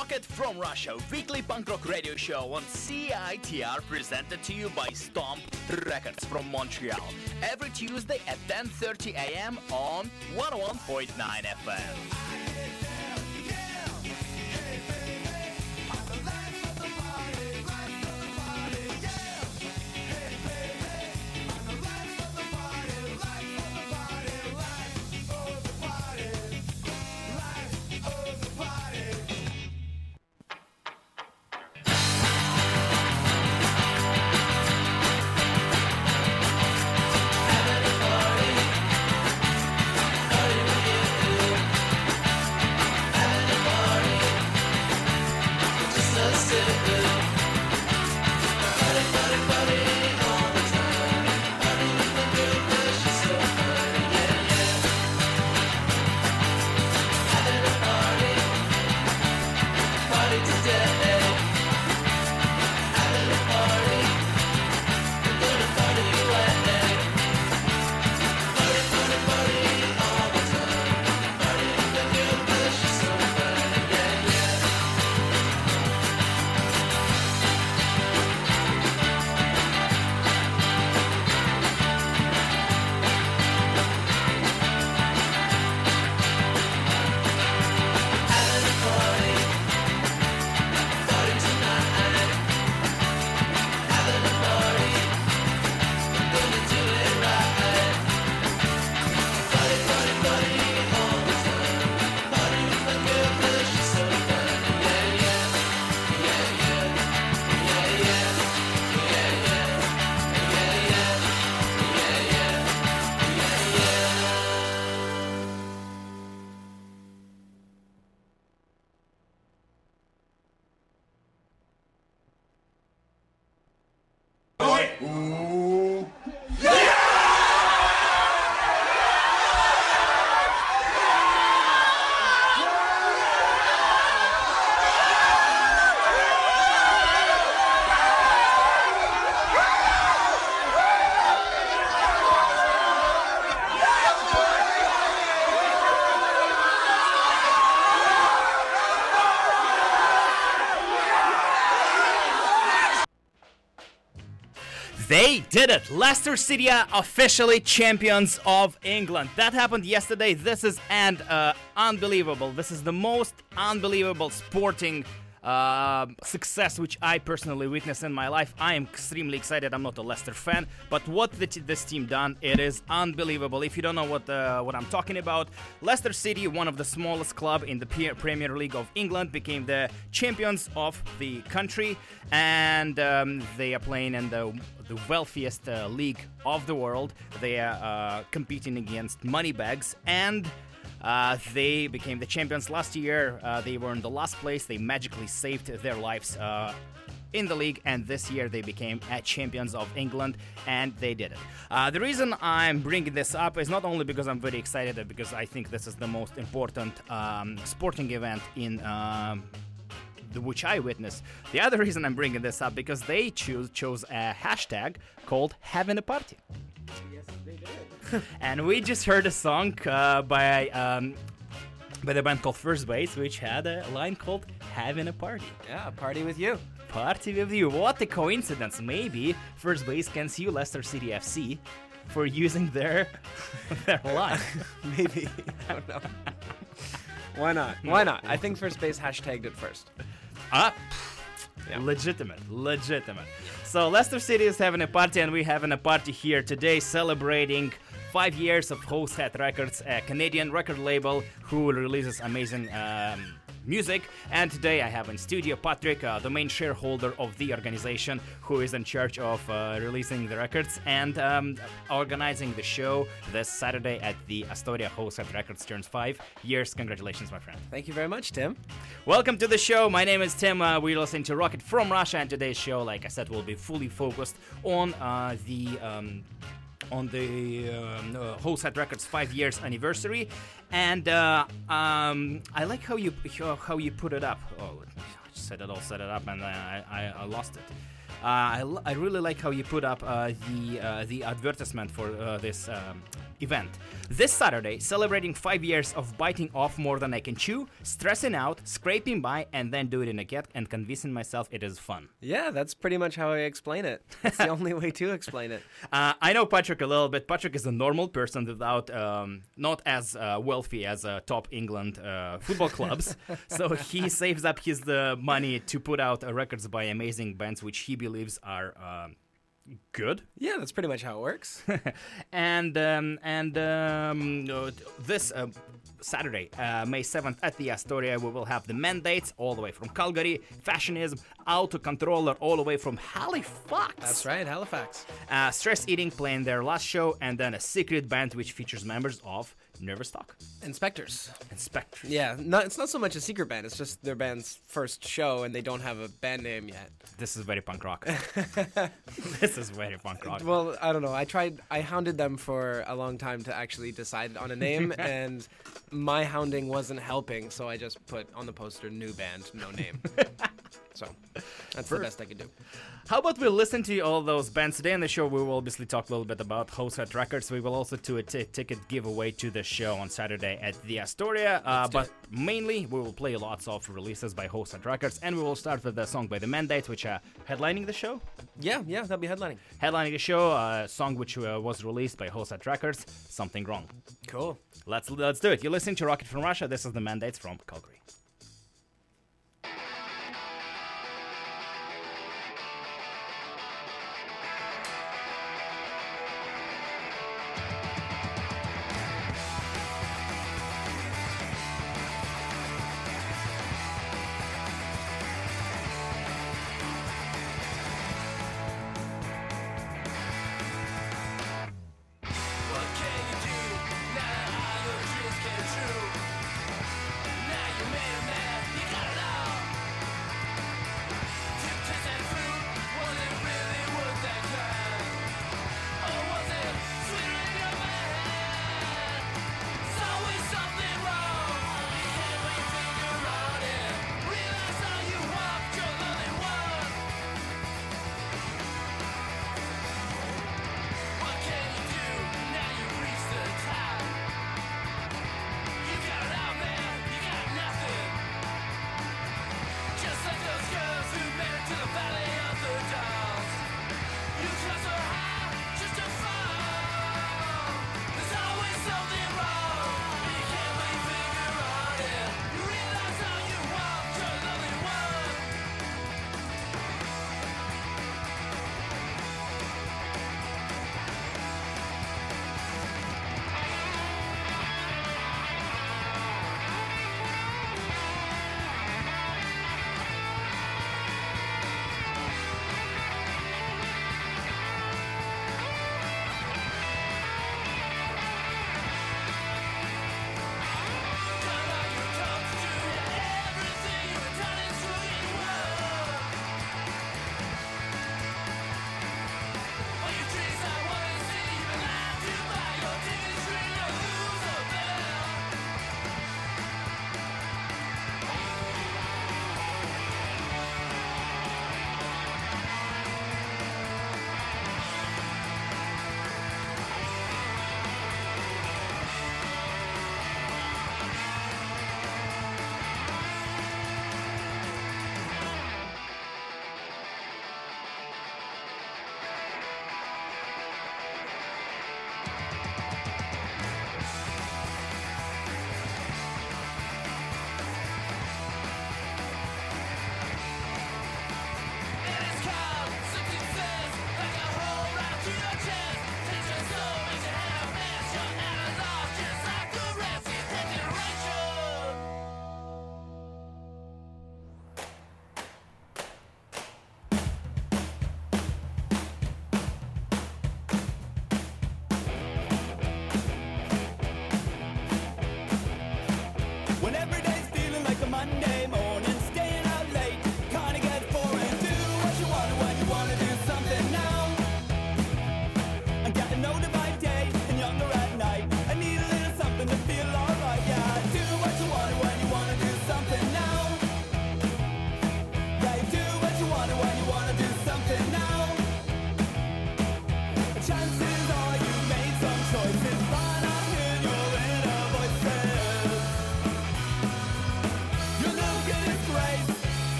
Rocket from Russia, weekly punk rock radio show on CITR presented to you by Stomp Records from Montreal. Every Tuesday at 10:30 a.m. on 101.9 FM. Did it! Leicester City are officially champions of England. That happened yesterday. This is and uh, unbelievable. This is the most unbelievable sporting uh, success which I personally witnessed in my life. I am extremely excited. I'm not a Leicester fan, but what the t- this team done, it is unbelievable. If you don't know what uh, what I'm talking about, Leicester City, one of the smallest club in the P- Premier League of England, became the champions of the country, and um, they are playing in the the wealthiest uh, league of the world. They are uh, competing against money bags and. Uh, they became the champions last year. Uh, they were in the last place. They magically saved their lives uh, in the league, and this year they became uh, champions of England, and they did it. Uh, the reason I'm bringing this up is not only because I'm very excited, because I think this is the most important um, sporting event in. Um, the- which I witnessed. The other reason I'm bringing this up because they choose chose a hashtag called "Having a Party." and we just heard a song uh, by um, by the band called First Base, which had a line called "Having a Party." Yeah, party with you. Party with you. What a coincidence! Maybe First Base can sue Leicester City FC for using their their line. Maybe. I don't know. Why not? Why not? I think first base hashtagged it first. Ah, Yeah. legitimate, legitimate. So Leicester City is having a party, and we're having a party here today, celebrating five years of Hosehead Records, a Canadian record label who releases amazing um, music. And today I have in studio Patrick, uh, the main shareholder of the organization, who is in charge of uh, releasing the records and um, organizing the show this Saturday at the Astoria Hosehead Records turns five years. Congratulations, my friend. Thank you very much, Tim. Welcome to the show. My name is Tim. Uh, we're listening to Rocket from Russia, and today's show, like I said, will be fully focused on uh, the. Um, on the um, uh, Whole Records five years anniversary, and uh, um, I like how you how- you put it up. Oh, I set it all set it up, and I, I, I lost it. Uh, I, I really like how you put up uh, the uh, the advertisement for uh, this um, event. This Saturday, celebrating five years of biting off more than I can chew, stressing out, scraping by, and then doing it again and convincing myself it is fun. Yeah, that's pretty much how I explain it. It's the only way to explain it. Uh, I know Patrick a little bit. Patrick is a normal person without, um, not as uh, wealthy as uh, top England uh, football clubs. so he saves up his uh, money to put out uh, records by amazing bands which he believes are um, good. Yeah, that's pretty much how it works. and um, and um, uh, this uh, Saturday, uh, May 7th at the Astoria, we will have the mandates all the way from Calgary, Fashionism, Outtacontroller all the way from Halifax. That's right, Halifax. Uh, Stress Eating playing their last show, and then a secret band which features members of Nervous Talk Inspectors. and Spectre. Yeah, not, it's not so much a secret band. It's just their band's first show, and they don't have a band name yet. This is very punk rock. this is very punk rock. Well, I don't know. I tried. I hounded them for a long time to actually decide on a name, and my hounding wasn't helping. So I just put on the poster "new band, no name." So that's the best I can do. How about we listen to all those bands today on the show? We will obviously talk a little bit about Hosehead Records. We will also do a t- ticket giveaway to the show on Saturday at the Astoria. Uh, but mainly, we will play lots of releases by Hosehead Records, and we will start with the song by the Mandates, which are headlining the show. Yeah, yeah, that'll be headlining. Headlining the show, a song which uh, was released by Hosehead Records. Something wrong. Cool. Let's let's do it. You're listening to Rocket from Russia. This is the Mandates from Calgary.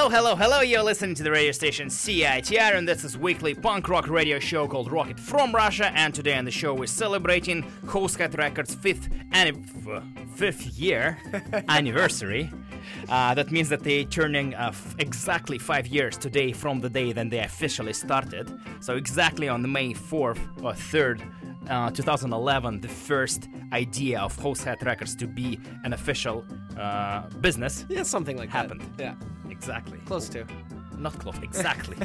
Hello, hello, hello. You're listening to the radio station CITR, and this is weekly punk rock radio show called Rocket from Russia. And today on the show, we're celebrating Hosehead Records' fifth anni- f- fifth year anniversary. Uh, that means that they're turning uh, f- exactly five years today from the day then they officially started. So exactly on the May 4th or 3rd, uh, 2011, the first idea of Hosehead Records to be an official uh, business Yeah, something like happened. that. Yeah, Exactly. close to. Not close, exactly.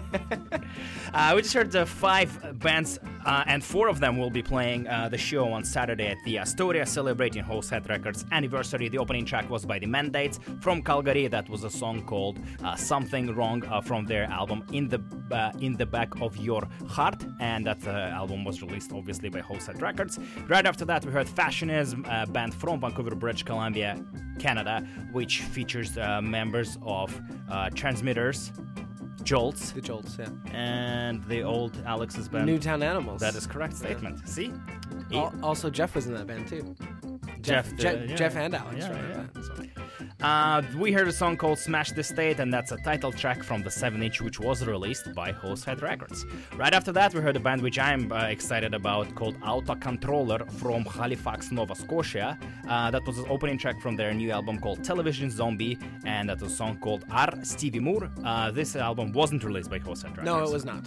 uh, we just heard the five bands, uh, and four of them will be playing uh, the show on Saturday at the Astoria, celebrating Hosehead Records anniversary. The opening track was by the Mandates from Calgary. That was a song called uh, "Something Wrong" uh, from their album "In the uh, In the Back of Your Heart," and that uh, album was released obviously by Hosehead Records. Right after that, we heard Fashionism, a band from Vancouver, British Columbia, Canada, which features uh, members of uh, Transmitters. Jolts The Jolts, yeah. and the old Alex's band. Newtown Animals. that is correct statement. See, Al- also, Jeff was in that band too. Jeff, the- Je- uh, yeah. Jeff and Alex, Yeah, right? Uh, we heard a song called Smash the State, and that's a title track from the 7 inch, which was released by Hosehead Records. Right after that, we heard a band which I'm uh, excited about called Outtacontroller from Halifax, Nova Scotia. Uh, that was the opening track from their new album called Television Zombie, and that was a song called R. Stevie Moore. Uh, this album wasn't released by Hosehead Records. No, it was not.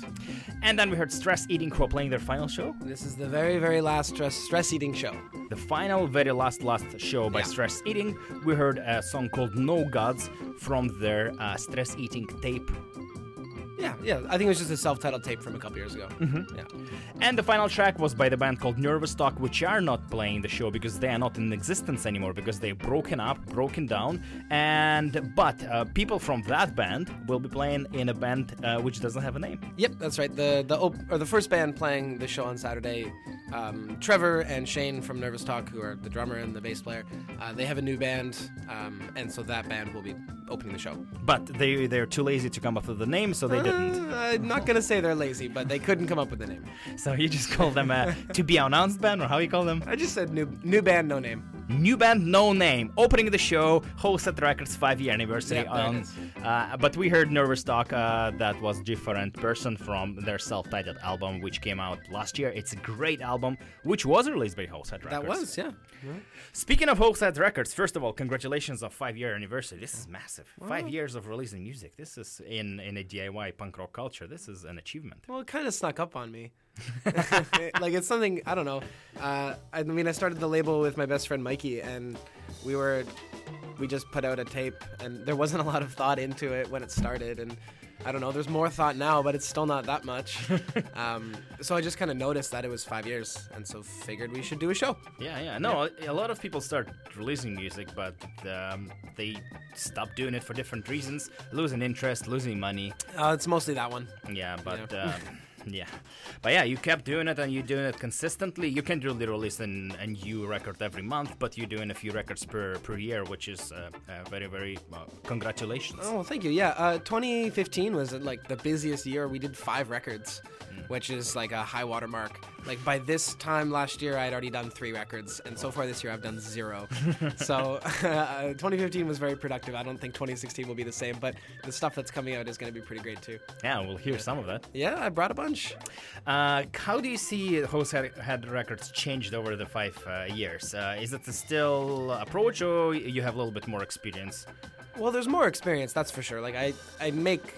And then we heard Stress Eating, who are playing their final show. This is the very, very last stress stress eating show. the final, very last, last show by Yeah. Stress Eating, we heard a song called No Gods from their uh, Stress Eating tape. Yeah, yeah. I think it was just a self-titled tape from a couple years ago. Mm-hmm. Yeah. And the final track was by the band called Nervous Talk, which are not playing the show because they are not in existence anymore because they're broken up, broken down. And but uh, people from that band will be playing in a band uh, which doesn't have a name. Yep, that's right. The the op- or the first band playing the show on Saturday, um, Trevor and Shane from Nervous Talk, who are the drummer and the bass player, uh, they have a new band, um, and so that band will be opening the show. But they they're too lazy to come up with a name, so they didn't. Uh, I'm not gonna say they're lazy, but they couldn't come up with a name. So you just call them a to be announced band, or how you call them? I just said new new band, no name. New band, no name. Opening the show, Hosehead Records five year anniversary. Yeah, uh, but we heard Nervous Talk. Uh, that was different person from their self-titled album, which came out last year. It's a great album, which was released by Hosehead Records. That was, yeah. Speaking of Hosehead Records, first of all, congratulations on five year anniversary. This is massive. Five years of releasing music. This is in in a DIY punk rock culture. This is an achievement. Well, it kind of snuck up on me. like it's something I don't know. Uh, I mean, I started the label with my best friend Mikey, and we were we just put out a tape, and there wasn't a lot of thought into it when it started, and I don't know. There's more thought now, but it's still not that much. um, so I just kind of noticed that it was five years, and so figured we should do a show. Yeah, yeah. No, a lot of people start releasing music, but um, they stop doing it for different reasons, losing interest, losing money. Uh, it's mostly that one. Yeah, but Yeah. um, yeah, but yeah, you kept doing it and you're doing it consistently. You can't really release an, a new record every month, but you're doing a few records per per year, which is uh, uh, very, very uh, congratulations. Oh, thank you. Yeah, uh, 2015 was like the busiest year. We did five records, which is like a high water mark. Like by this time last year, I'd already done three records, and so far this year I've done zero. so uh, 2015 was very productive. I don't think 2016 will be the same, but the stuff that's coming out is going to be pretty great too. Yeah, we'll hear some of that. Yeah, I brought a bunch. Uh, how do you see Host Head Records changed over the five uh, years? Uh, is it the still approach, or you have a little bit more experience? Well, there's more experience, that's for sure. Like I, I make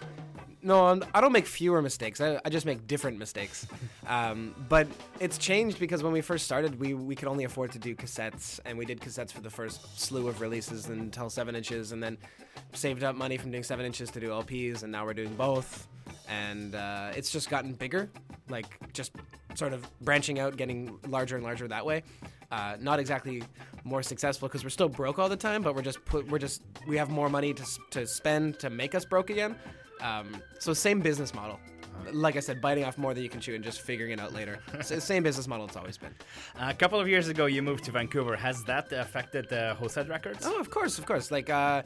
no, I'm- I don't make fewer mistakes. I, I just make different mistakes. Um, but it's changed because when we first started, we we could only afford to do cassettes, and we did cassettes for the first slew of releases until seven inches, and then saved up money from doing seven inches to do LPs, and now we're doing both. And uh, it's just gotten bigger, like just sort of branching out, getting larger and larger that way. Uh, not exactly more successful because we're still broke all the time, but we're just put we're just we have more money to to spend to make us broke again. Um, so same business model. Like I said, biting off more than you can chew and just figuring it out later. Same business model it's always been. A couple of years ago, you moved to Vancouver. Has that affected uh, Hosehead Records? Oh, of course, of course. Like uh,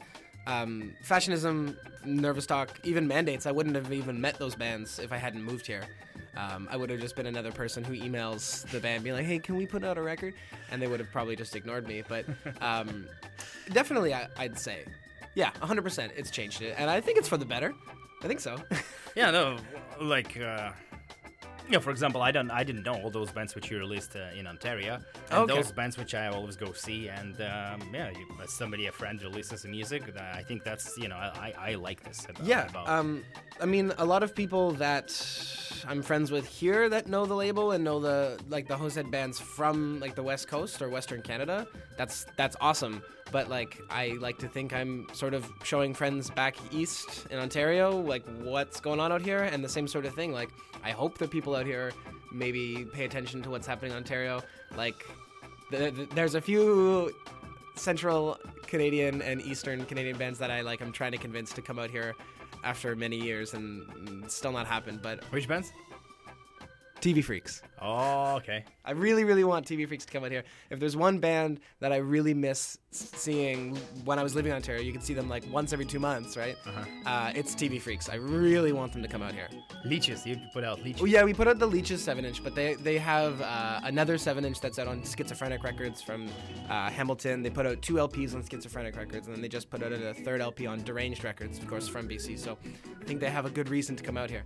um, fashionism, nervous talk, even mandates. I wouldn't have even met those bands if I hadn't moved here. Um, I would have just been another person who emails the band, being like, "Hey, can we put out a record?" And they would have probably just ignored me. But um, definitely, I, I'd say Yeah, 100%. It's changed it, and I think it's for the better. I think so. Yeah, no, like, uh, yeah. For example, I don't, I didn't know all those bands which you released uh, in Ontario, and Okay. those bands which I always go see. And um, yeah, you, as somebody, a friend releases the music, uh, I think that's, you know, I, I, I like this. About, yeah. About, Um, I mean, a lot of people that I'm friends with here that know the label and know the like the Hosehead bands from like the West Coast or Western Canada. That's that's awesome. But like, I like to think I'm sort of showing friends back east in Ontario like what's going on out here, and the same sort of thing. Like, I hope that people out here maybe pay attention to what's happening in Ontario. Like, th- th- there's a few Central Canadian and Eastern Canadian bands that I like. I'm trying to convince to come out here after many years, and mm, still not happened. But which bands? TV Freaks. Oh, okay. I really, really want TV Freaks to come out here. If there's one band that I really miss seeing when I was living in Ontario, you can see them like once every two months, right? uh it's TV Freaks. I really want them to come out here. Leeches. You put out Leeches. Well, yeah, we put out the Leeches 7 inch, but they they have uh, another 7 inch that's out on Schizophrenic Records from uh, Hamilton. They put out two LPs on Schizophrenic Records, and then they just put out a third LP on Deranged Records, of course, from BC. So I think they have a good reason to come out here.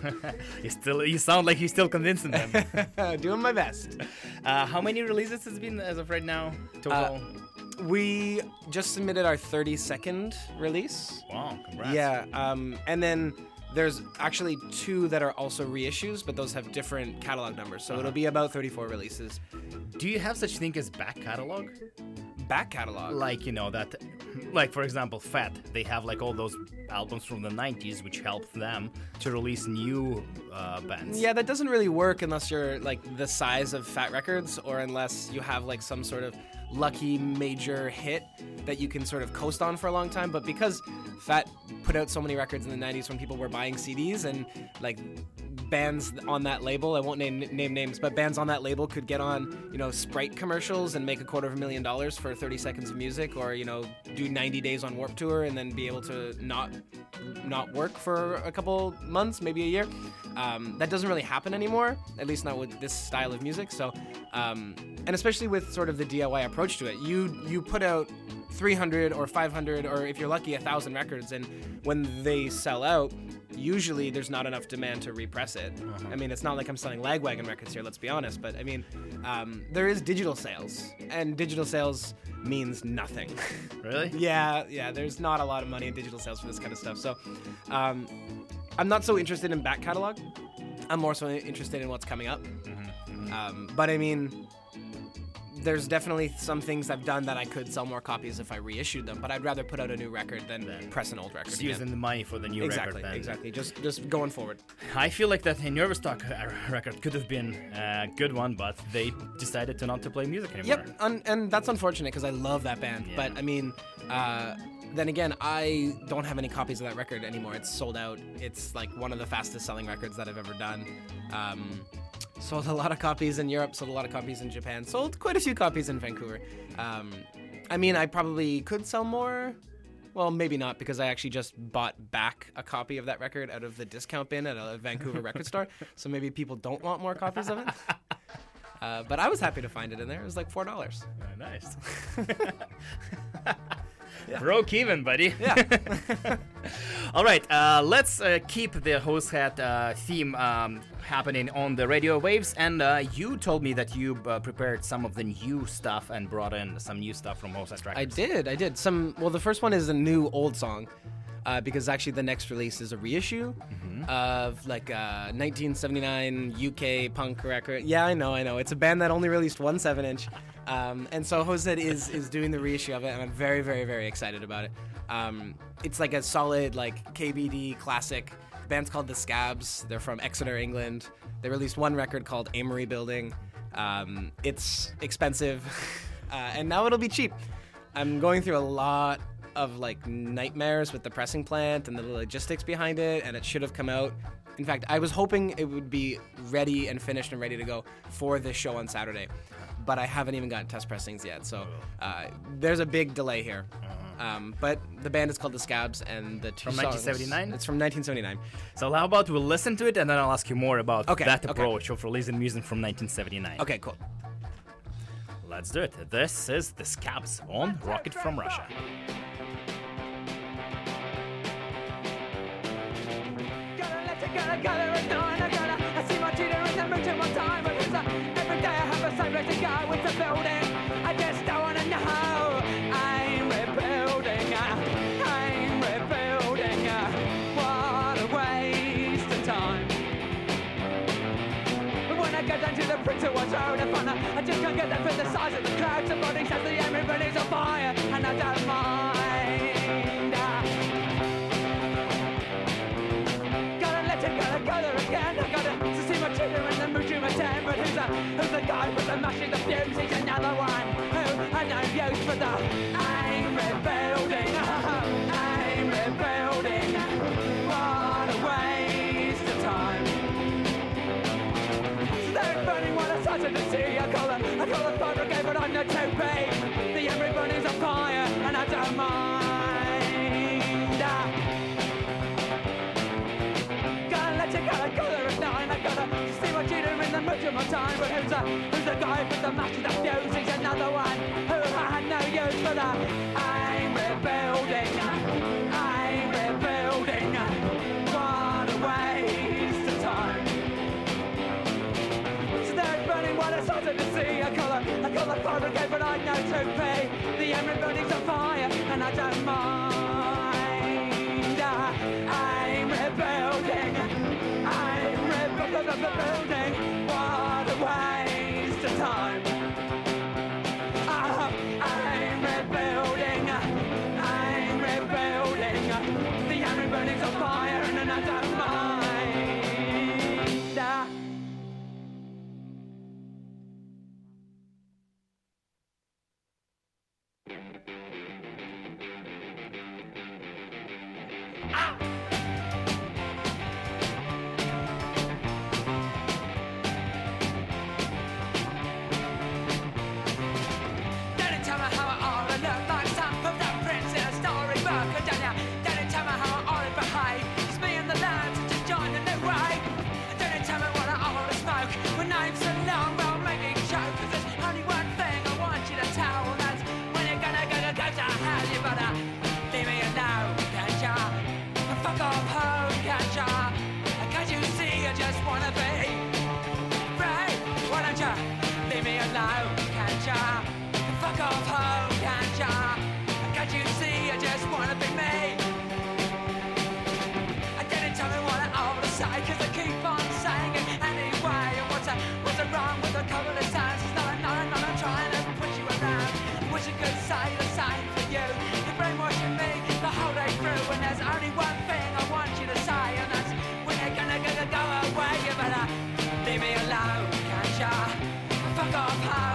you still, you sound like you're still convincing them. Doing my best. Uh, how many releases has been as of right now? Total. We just submitted our 32nd release. wow, congrats. Yeah, um, and then there's actually two that are also reissues, but those have different catalog numbers. So it'll be about 34 releases. Do you have such thing as back catalog? Back catalog. like you know that like for example fat they have like all those albums from the 90s which helped them to release new uh, bands Yeah, that doesn't really work unless you're like the size of Fat Records or unless you have like some sort of lucky major hit that you can sort of coast on for a long time. But because Fat put out so many records in the 90s when people were buying CDs and like bands on that label, I won't name, name names, but bands on that label could get on, you know, Sprite commercials and make a quarter of a million dollars for 30 seconds of music or, you know, do 90 days on Warped Tour and then be able to not not work for a couple months, maybe a year. Um, that doesn't really happen anymore, at least not with this style of music. So, um, and especially with sort of the DIY approach to it, you you put out 300 or 500 or if you're lucky, a thousand records, and when they sell out, usually there's not enough demand to repress it. I mean, it's not like I'm selling Lagwagon records here. Let's be honest, but I mean, um, there is digital sales, and digital sales means nothing. really Yeah, yeah. There's not a lot of money in digital sales for this kind of stuff. So, um, I'm not so interested in back catalog. I'm more so interested in what's coming up. Um, but I mean, there's definitely some things I've done that I could sell more copies if I reissued them. But I'd rather put out a new record than press an old record. just using the money for the new exactly, record then. exactly. Just, just going forward. i feel like that nervous talk uh, record could have been a good one but they decided to not to play music anymore Yep, un- and that's unfortunate because I love that band. Yeah. But I mean, uh, then again, I don't have any copies of that record anymore. It's sold out. It's like one of the fastest selling records that I've ever done. Um, sold a lot of copies in Europe. Sold a lot of copies in Japan. Sold quite a few copies in Vancouver. Um, I mean, I probably could sell more. Well, maybe not because I actually just bought back a copy of that record out of the discount bin at a Vancouver record store. So maybe people don't want more copies of it. Uh, but I was happy to find it in there. It was like four dollars. Uh, nice broke even buddy Yeah. All right, uh, let's uh, keep the Hosehead uh, theme um, happening on the radio waves. And uh, you told me that you uh, prepared some of the new stuff and brought in some new stuff from Hosehead I did. I did. Some. Well, the first one is a new old song, uh, because actually the next release is a reissue of like a 1979 UK punk record. Yeah, I know, I know. It's a band that only released one seven inch, um, and so Jose is is doing the reissue of it, and I'm very, very, very excited about it. Um, it's like a solid like KBD classic. The band's called the Scabs. They're from Exeter, England. They released one record called Amory Building. Um, it's expensive, uh, and now it'll be cheap. I'm going through a lot of like nightmares with the pressing plant and the logistics behind it, and it should have come out. In fact, I was hoping it would be ready and finished and ready to go for this show on Saturday, but I haven't even gotten test pressings yet. So uh, there's a big delay here. Uh-huh. Um, but the band is called The Scabs, and the two from songs, 1979. It's from 1979. So how about we we'll listen to it, and then I'll ask you more about okay, that approach okay. of releasing music from 1979. Okay, cool. Let's do it. This is The Scabs on Rocket from Russia. Gotta let you, gotta, gotta, and I don't mind. Gotta let it, gotta go there again. I gotta to see my children in the mood to attend. But who's the, who's the guy with the mashing the fumes? He's another one who I know views for the I'm rebuilding. Rebuilding. What a waste of time. So they're burning to. I call it, but I'm. Who's the guy with the matches that fuse? He's another one who had no use for the I'm rebuilding. I'm rebuilding. What a waste of time. So they're burning what I started to see. A colour, a colour fire brigade, but I know to pay. The emerald building's on fire, and I don't mind. I'm rebuilding. I'm rebuilding. off high.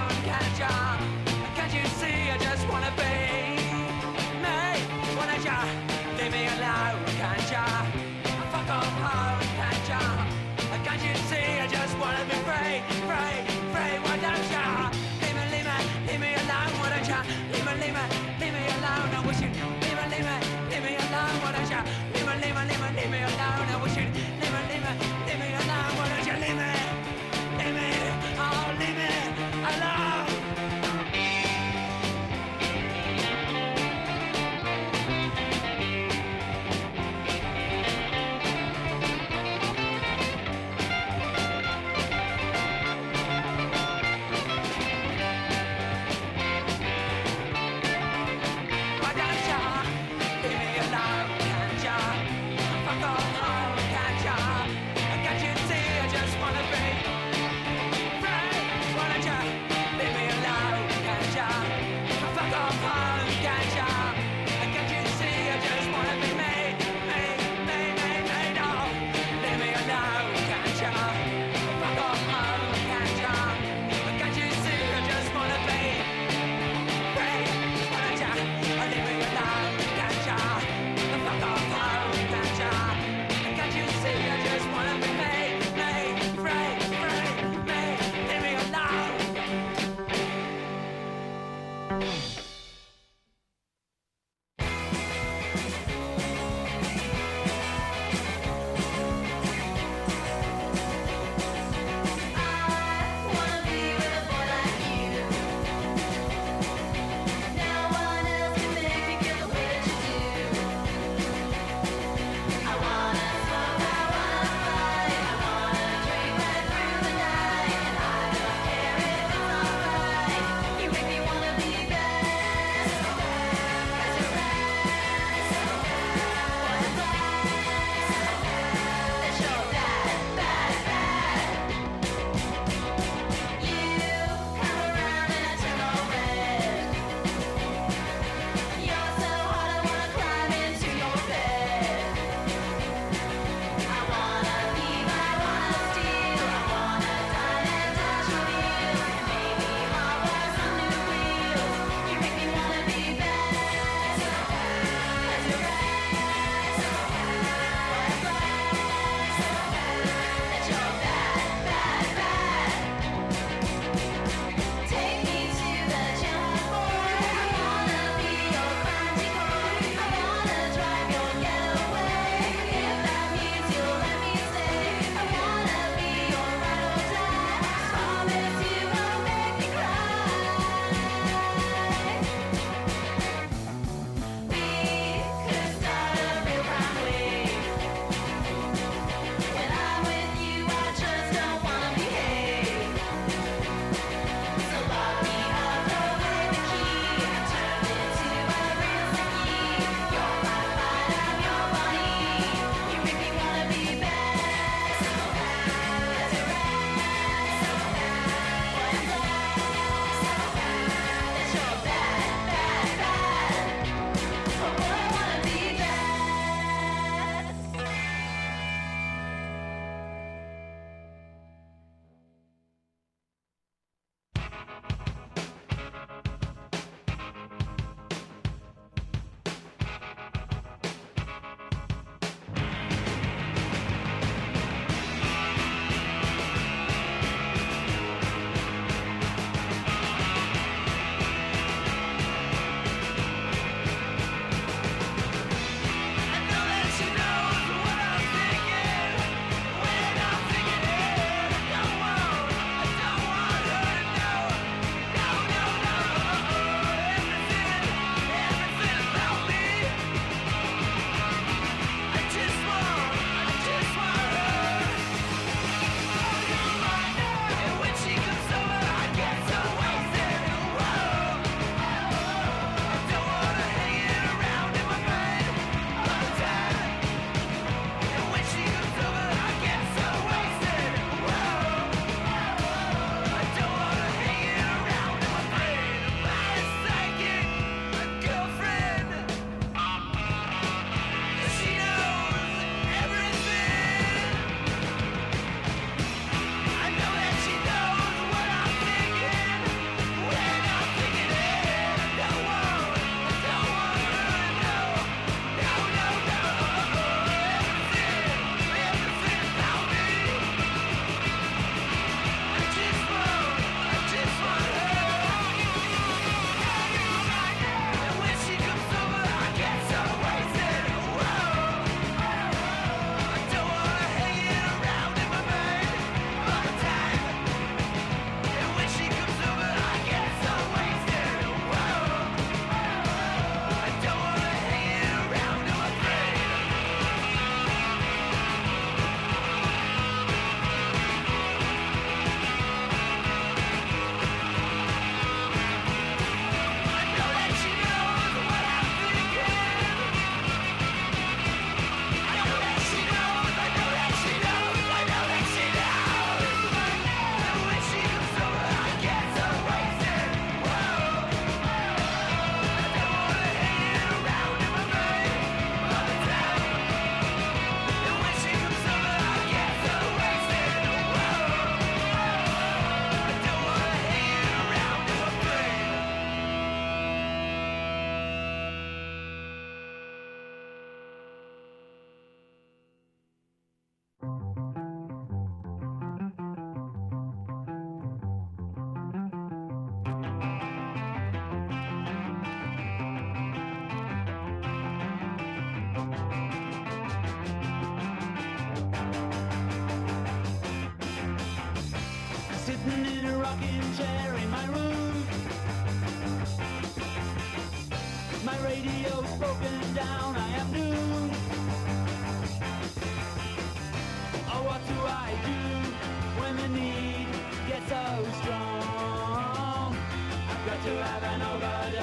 to heaven, oh God,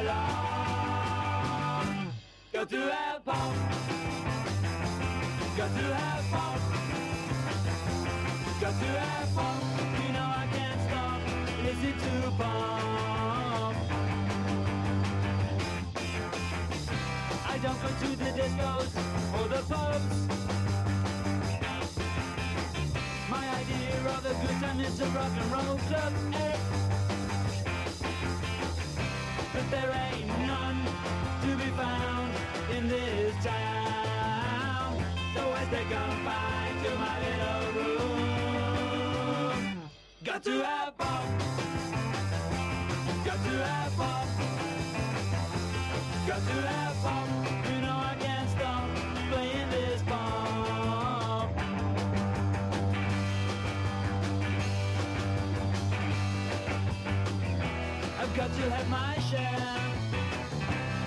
along. Got to have pop. Got to have pop. Got to have pop. You know I can't stop. Is it too pop. I don't go to the discos or the pubs. My idea of a good time is a rock and roll club. Hey. There ain't none to be found in this town. So as they come by to my little room, got to have pop. Got to have pop. Got to have pop. You know I can't stop playing this pop. I've got to have my share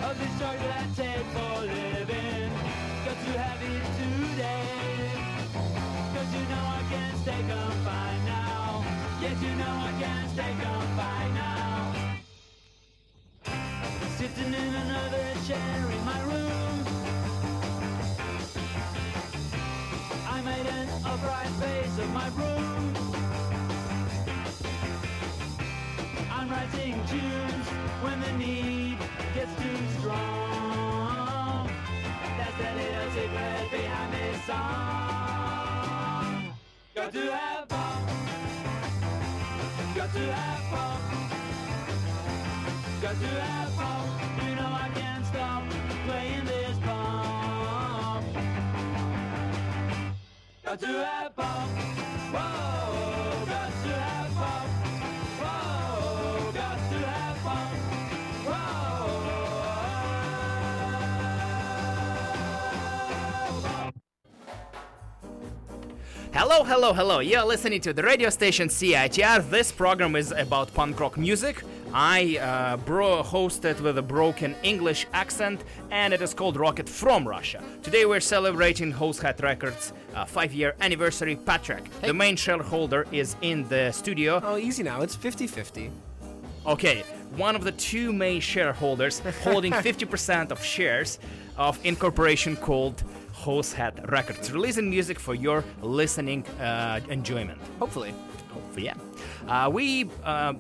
of this joy that I take for living. Got to have it today. Cause you know I can't stay confined now. Yes, you know I can't stay confined now. Sitting in another chair in my room. I made an upright face of my room. I'm tunes when the need gets too strong. That's the little secret behind this song. Got to have fun. Got to have fun. Got to have fun. You know I can't stop playing this pop. Got to have fun. Hello, hello, hello. You're listening to the radio station CITR. This program is about punk rock music. I uh, bro hosted with a broken English accent, and it is called Rocket from Russia. Today we're celebrating Hosehead Records' uh, five-year anniversary. Patrick, the main shareholder, is in the studio. Oh, easy now. It's 50 50. Okay, one of the two main shareholders holding 50% of shares of incorporation called Hosehead Records, releasing music for your listening uh, enjoyment. Hopefully. Hopefully, yeah. Uh, we uh,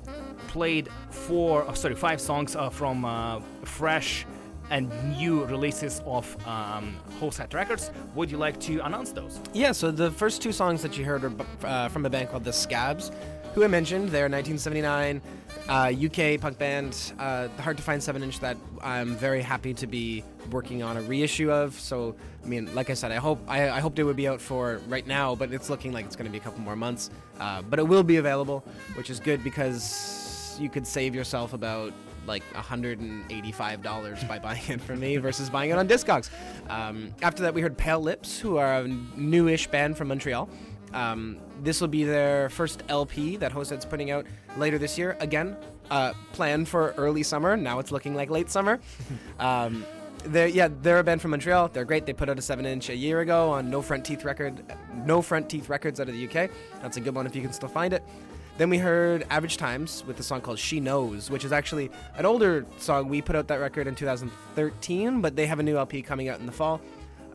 played four, oh, sorry, five songs uh, from uh, fresh and new releases of um, Hosehead Records. Would you like to announce those? Yeah, so the first two songs that you heard are uh, from a band called The Scabs, who I mentioned. They're 1979 uh, UK punk band, uh, hard to find 7 inch that I'm very happy to be working on a reissue of. So, I mean, like I said, I hope I, I hoped it would be out for right now, but it's looking like it's going to be a couple more months. Uh, but it will be available, which is good because you could save yourself about like $185 by buying it from me versus buying it on Discogs. Um, after that, we heard Pale Lips, who are a newish band from Montreal. Um, this will be their first LP that Hosehead's putting out later this year. Again, uh, planned for early summer. Now it's looking like late summer. um, they're, yeah, they're a band from Montreal. They're great. They put out a seven-inch a year ago on No Front Teeth record, No Front Teeth Records out of the UK. That's a good one if you can still find it. Then we heard Average Times with the song called She Knows, which is actually an older song. We put out that record in 2013, but they have a new LP coming out in the fall.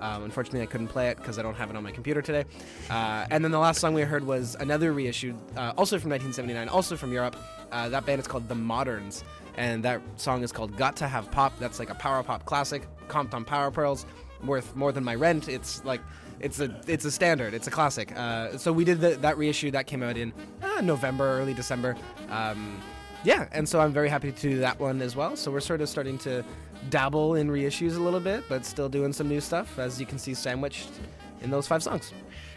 Um, unfortunately, I couldn't play it because I don't have it on my computer today. Uh, and then the last song we heard was another reissue, uh, also from 1979, also from Europe. Uh, that band is called The Moderns, and that song is called Got to Have Pop. That's like a power pop classic, comped on Power Pearls, worth more than my rent. It's like it's a it's a standard. It's a classic. Uh, so we did the, that reissue that came out in uh, November, early December. Um, yeah, and so I'm very happy to do that one as well. So we're sort of starting to dabble in reissues a little bit, but still doing some new stuff, as you can see sandwiched in those five songs.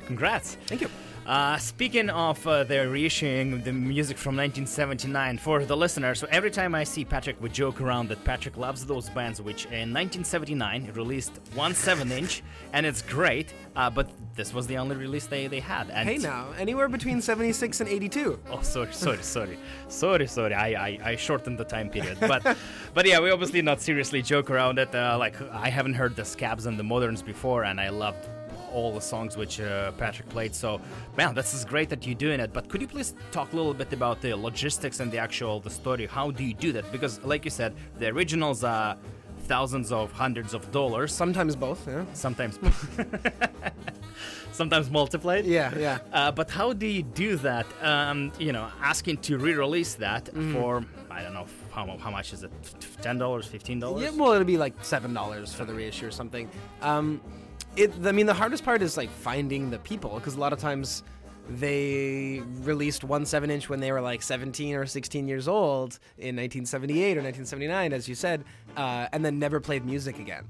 Congrats. Thank you. Uh, speaking of uh, the reissuing the music from 1979 for the listeners, so every time I see Patrick, we joke around that Patrick loves those bands which in 1979 released one 7 inch and it's great, uh, but this was the only release they, they had. And Hey now, anywhere between 76 and 82. Oh, sorry, sorry, sorry, sorry, sorry. I, I, I shortened the time period, but, but yeah, we obviously not seriously joke around it. Uh, like I haven't heard the Scabs and the Moderns before, and I loved all the songs which uh, Patrick played. So, man, this is great that you're doing it. But could you please talk a little bit about the logistics and the actual the story? How do you do that? Because, like you said, the originals are thousands of hundreds of dollars. Sometimes both. Yeah. Sometimes, sometimes multiplied. Yeah. Yeah. Uh, but how do you do that? Um, you know, asking to re-release that Mm-hmm. for I don't know how, how much is it? Ten dollars, fifteen dollars? Yeah, well, it'll be like seven dollars for the reissue or something. Um, it. I mean, the hardest part is like finding the people because a lot of times they released one seven inch when they were like 17 or 16 years old in 1978 or 1979, as you said, uh, and then never played music again.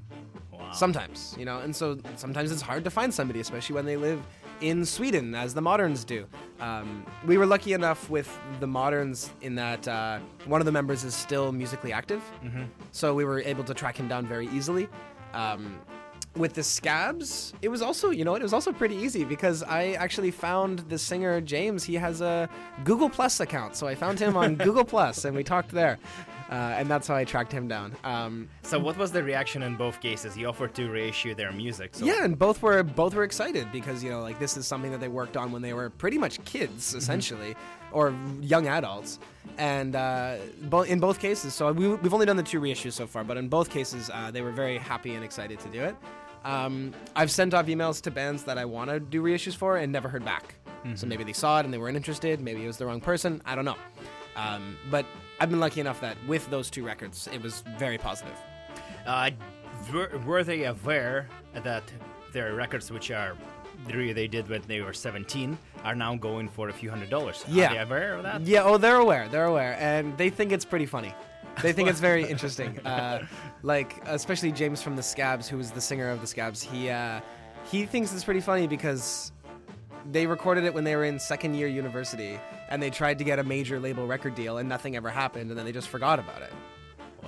Wow. Sometimes, you know, and so sometimes it's hard to find somebody, especially when they live in Sweden, as the moderns do. Um, we were lucky enough with the moderns in that uh, one of the members is still musically active, so we were able to track him down very easily. Um, with the scabs, it was also, you know, it was also pretty easy because I actually found the singer James. He has a Google Plus account, so I found him on Google Plus, and we talked there, uh, and that's how I tracked him down. Um, So what was the reaction in both cases? He offered to reissue their music. So yeah, and both were both were excited because you know like this is something that they worked on when they were pretty much kids essentially, or young adults, and uh, bo- in both cases. So we, we've only done the two reissues so far, but in both cases uh, they were very happy and excited to do it. Um, I've sent off emails to bands that I want to do reissues for and never heard back. So maybe they saw it and they weren't interested. Maybe it was the wrong person. I don't know. Um, but I've been lucky enough that with those two records, it was very positive. Uh, were, were they aware that their records, which are three they did when they were 17, are now going for a few hundred dollars? Yeah. Are they aware of that? Yeah, oh, they're aware. They're aware, and they think it's pretty funny. They think it's very interesting. Uh, like, especially James from the Scabs, who was the singer of the Scabs. He uh, he thinks it's pretty funny because they recorded it when they were in second year university, and they tried to get a major label record deal, and nothing ever happened, and then they just forgot about it.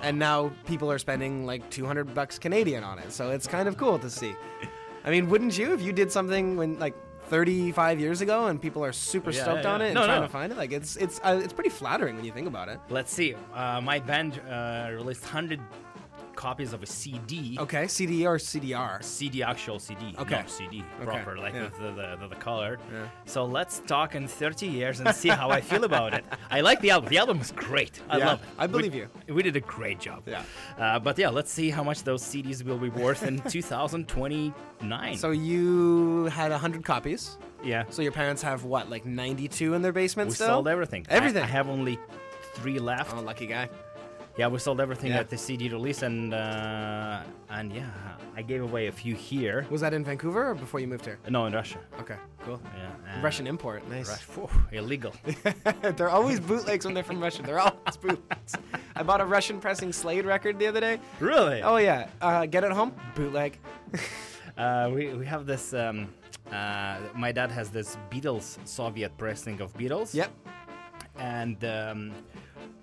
And now people are spending like 200 bucks Canadian on it, so it's kind of cool to see. I mean, wouldn't you if you did something when like 35 years ago and people are super Yeah, stoked yeah, on yeah. it and No, trying no. to find it? Like it's it's uh, it's pretty flattering when you think about it. Let's see. Uh, my band uh, released 100 copies of a CD. Okay, CD or CDR. CD, actual CD. Okay. No, CD Okay, proper, like yeah. with the, the, the, the color. Yeah. So let's talk in 30 years and see how I feel about it. I like the album. The album is great. I Yeah, love it. I believe we, you. We did a great job. Yeah. Uh, but yeah, let's see how much those CDs will be worth in 2029. So you had 100 copies. yeah. So your parents have what, like 92 in their basement we still? sold everything. I- Everything. I, have only three left. Oh, lucky guy. Yeah, we sold everything Yeah. at the CD release, and uh, and yeah, I gave away a few here. Was that in Vancouver or before you moved here? No, in Russia. Okay, cool. Yeah. Russian import, nice. Rush, phew, illegal. they're always bootlegs when they're from Russia. They're always bootlegs. I bought a Russian pressing Slade record the other day. really? Oh yeah, uh, get it home, bootleg. Uh, we, we have this. Um, uh, my dad has this Beatles Soviet pressing of Beatles. Yep. And um,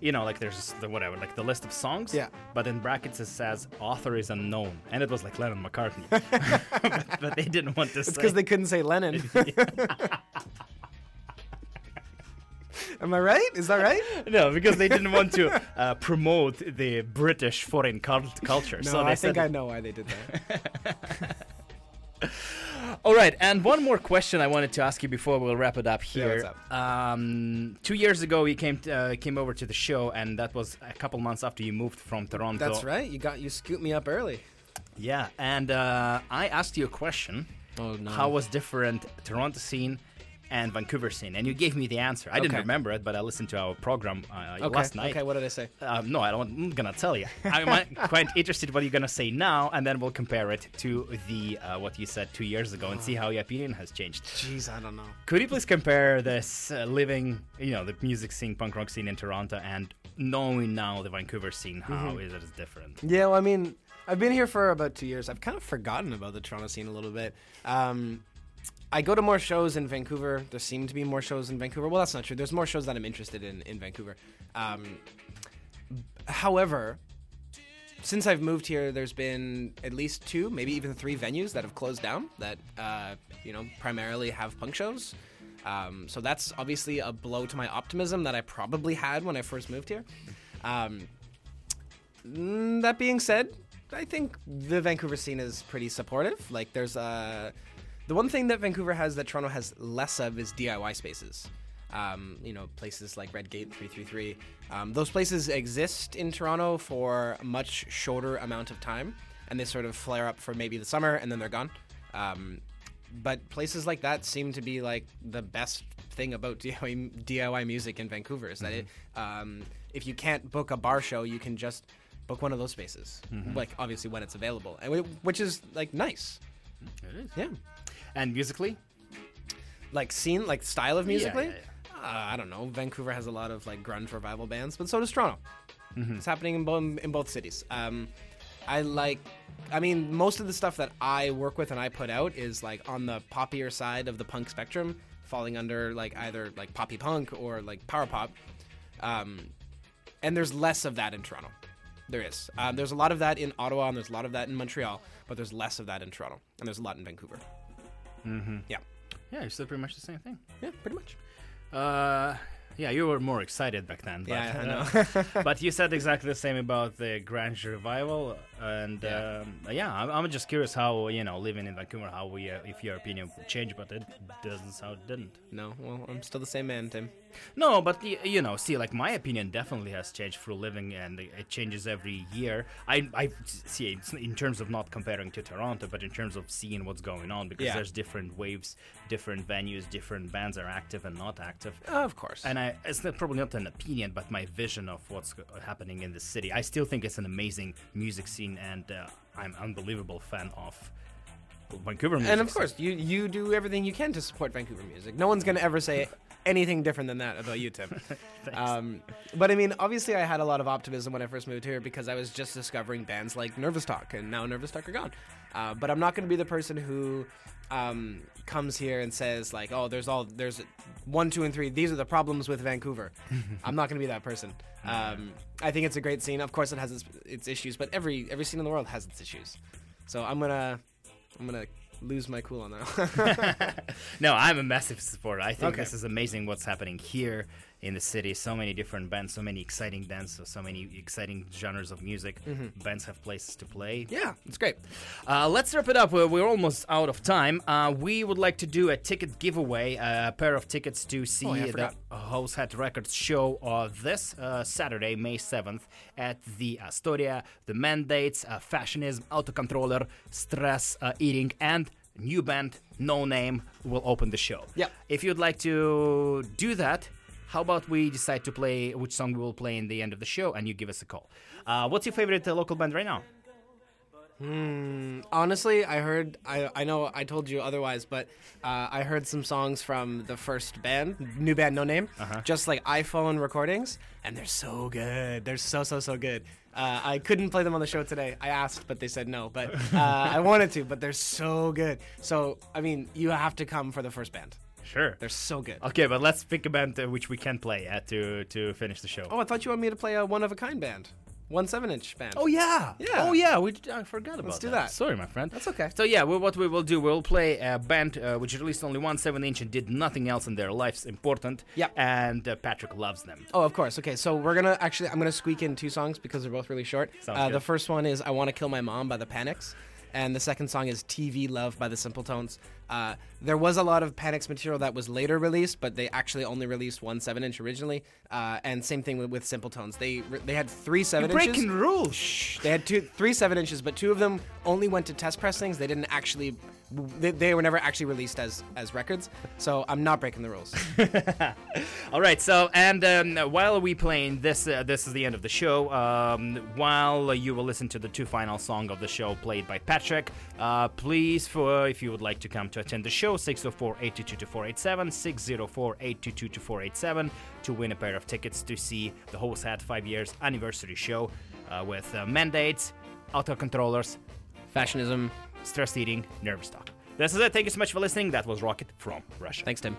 you know, like there's the whatever, like the list of songs. Yeah. But in brackets it says author is unknown, and it was like Lennon McCartney. but, but they didn't want to It's because they couldn't say Lennon. Am I right? Is that right? no, because they didn't want to uh, promote the British foreign cul- culture. No, so I think I know why they did that. All right, and one more question I wanted to ask you before we'll wrap it up Yeah, here. what's Um, two years ago, you came t- uh, came over to the show, and that was a couple months after you moved from Toronto. That's right. You got you scooped me up early. Yeah, and uh, I asked you a question. Oh no. How was different Toronto scene and Vancouver scene? And you gave me the answer. I didn't remember it, but I listened to our program uh, okay. last night. Okay. What did I say? Um, no, I don't, I'm gonna tell you. I'm quite interested what you're gonna say now, and then we'll compare it to the uh, what you said two years ago and see how your opinion has changed. Jeez, I don't know. Could you please compare this uh, living, you know, the music scene, punk rock scene in Toronto, and knowing now the Vancouver scene? How is it different? Yeah, well, I mean, I've been here for about two years. I've kind of forgotten about the Toronto scene a little bit. Um, I go to more shows in Vancouver. There seem to be more shows in Vancouver. Well, that's not true. There's more shows that I'm interested in in Vancouver. Um, however, since I've moved here, there's been at least two, maybe even three venues that have closed down that uh, you know primarily have punk shows. Um, so that's obviously a blow to my optimism that I probably had when I first moved here. Um, Mm, that being said, I think the Vancouver scene is pretty supportive. Like, there's uh, the one thing that Vancouver has that Toronto has less of is DIY spaces. Um, you know, places like Redgate 333. Um, those places exist in Toronto for a much shorter amount of time, and they sort of flare up for maybe the summer and then they're gone. Um, but places like that seem to be like the best thing about DIY, DIY music in Vancouver is that it, um, if you can't book a bar show, you can just book one of those spaces. Like obviously when it's available, and whi- which is like nice. It is. Yeah, And musically? like scene, like style of musically. yeah, Uh, I don't know. Vancouver has a lot of like grunge revival bands, but so does Toronto. It's happening in, bo- in both cities. Um, I like. I mean, most of the stuff that I work with and I put out is like on the poppier side of the punk spectrum, falling under like either like poppy punk or like power pop. Um, and there's less of that in Toronto. There is. Um, there's a lot of that in Ottawa and there's a lot of that in Montreal, but there's less of that in Toronto and there's a lot in Vancouver. Mm-hmm. Yeah. Yeah, it's still pretty much the same thing. Yeah, pretty much. Uh, yeah, you were more excited back then. But, Yeah, I uh, know. but you said exactly the same about the grunge revival, and Yeah. um, yeah, I'm, I'm just curious how you know living in Vancouver, how we, uh, if your opinion changed, but it doesn't sound it didn't. no, well, I'm still the same man, Tim. No, but you know, see, like my opinion definitely has changed through living, and it changes every year. I, I see in terms of not comparing to Toronto, but in terms of seeing what's going on, because Yeah. there's different waves, different venues, different bands are active and not active. Of course. And I, it's not, probably not an opinion, but my vision of what's happening in the city. I still think it's an amazing music scene, and uh, I'm an unbelievable fan of Vancouver music. and of course, you you do everything you can to support Vancouver music. No one's gonna ever say anything different than that about you, Tim. um, but I mean, obviously, I had a lot of optimism when I first moved here because I was just discovering bands like Nervous Talk, and now Nervous Talk are gone. Uh, but I'm not going to be the person who um, comes here and says like, "Oh, there's all there's one, two, and three. These are the problems with Vancouver." I'm not going to be that person. Um, I think it's a great scene. Of course, it has its, its issues, but every every scene in the world has its issues. So I'm gonna I'm gonna lose my cool on that. no, I'm a massive supporter. I think Okay. this is amazing what's happening here in the city. So many different bands, so many exciting bands, so, so many exciting genres of music. Bands have places to play. yeah, it's great. Uh, let's wrap it up. We're, we're almost out of time. Uh, we would like to do a ticket giveaway, a pair of tickets to see Oh, yeah, the. Hosehead Records show uh, this uh, Saturday, May 7th, at the Astoria. The mandates, uh, Fashionism, Outtacontroller, Stress uh, Eating, and new band, No Name, will open the show. Yeah. If you'd like to do that, how about we decide to play which song we will play in the end of the show and you give us a call? Uh, what's your favorite uh, local band right now? Honestly, I heard. I I know I told you otherwise, but uh, I heard some songs from the first band, new band, no name, just like iPhone recordings, and they're so good. They're so so so good. Uh, I couldn't play them on the show today. I asked, but they said no. But uh, I wanted to, but they're so good. So I mean, you have to come for the first band. Sure. They're so good. Okay, but let's pick a band uh, which we can play uh, to to finish the show. Oh, I thought you wanted me to play a one of a kind band, one seven inch band. Oh, yeah. Yeah. Oh yeah. We I forgot about that. Let's do that. Sorry, my friend. That's okay. So yeah, well, what we will do, we'll play a band uh, which released only one seven-inch and did nothing else in their lives important. Yep. And uh, Patrick loves them. Oh, of course. Okay, so we're gonna actually, I'm gonna squeak in two songs because they're both really short. Sounds uh, good. the first one is "I Want to Kill My Mom" by the Panics, and the second song is "TV Love" by the Simpletones. Uh, there was a lot of Panics material that was later released, but they actually only released one seven-inch originally. Uh, and same thing with, with Simpletones. They they had three seven inches. Breaking rules. Shh. They had two, three seven inches, but two of them only went to test pressings. They didn't actually, they, they were never actually released as as records. So I'm not breaking the rules. All right. So, and um, while we playing this, uh, this is the end of the show. Um, while you will listen to the two final song of the show played by Patrick, uh, please, for if you would like to come to attend the show, 604-822-2487, 604-822-2487 to win a pair of tickets to see the Hosehead five years anniversary show uh, with uh, mandates, Outtacontrollers, Fashionism. stress eating, nervous talk. This is it. Thank you so much for listening. That was Rocket from Russia. Thanks, Tim.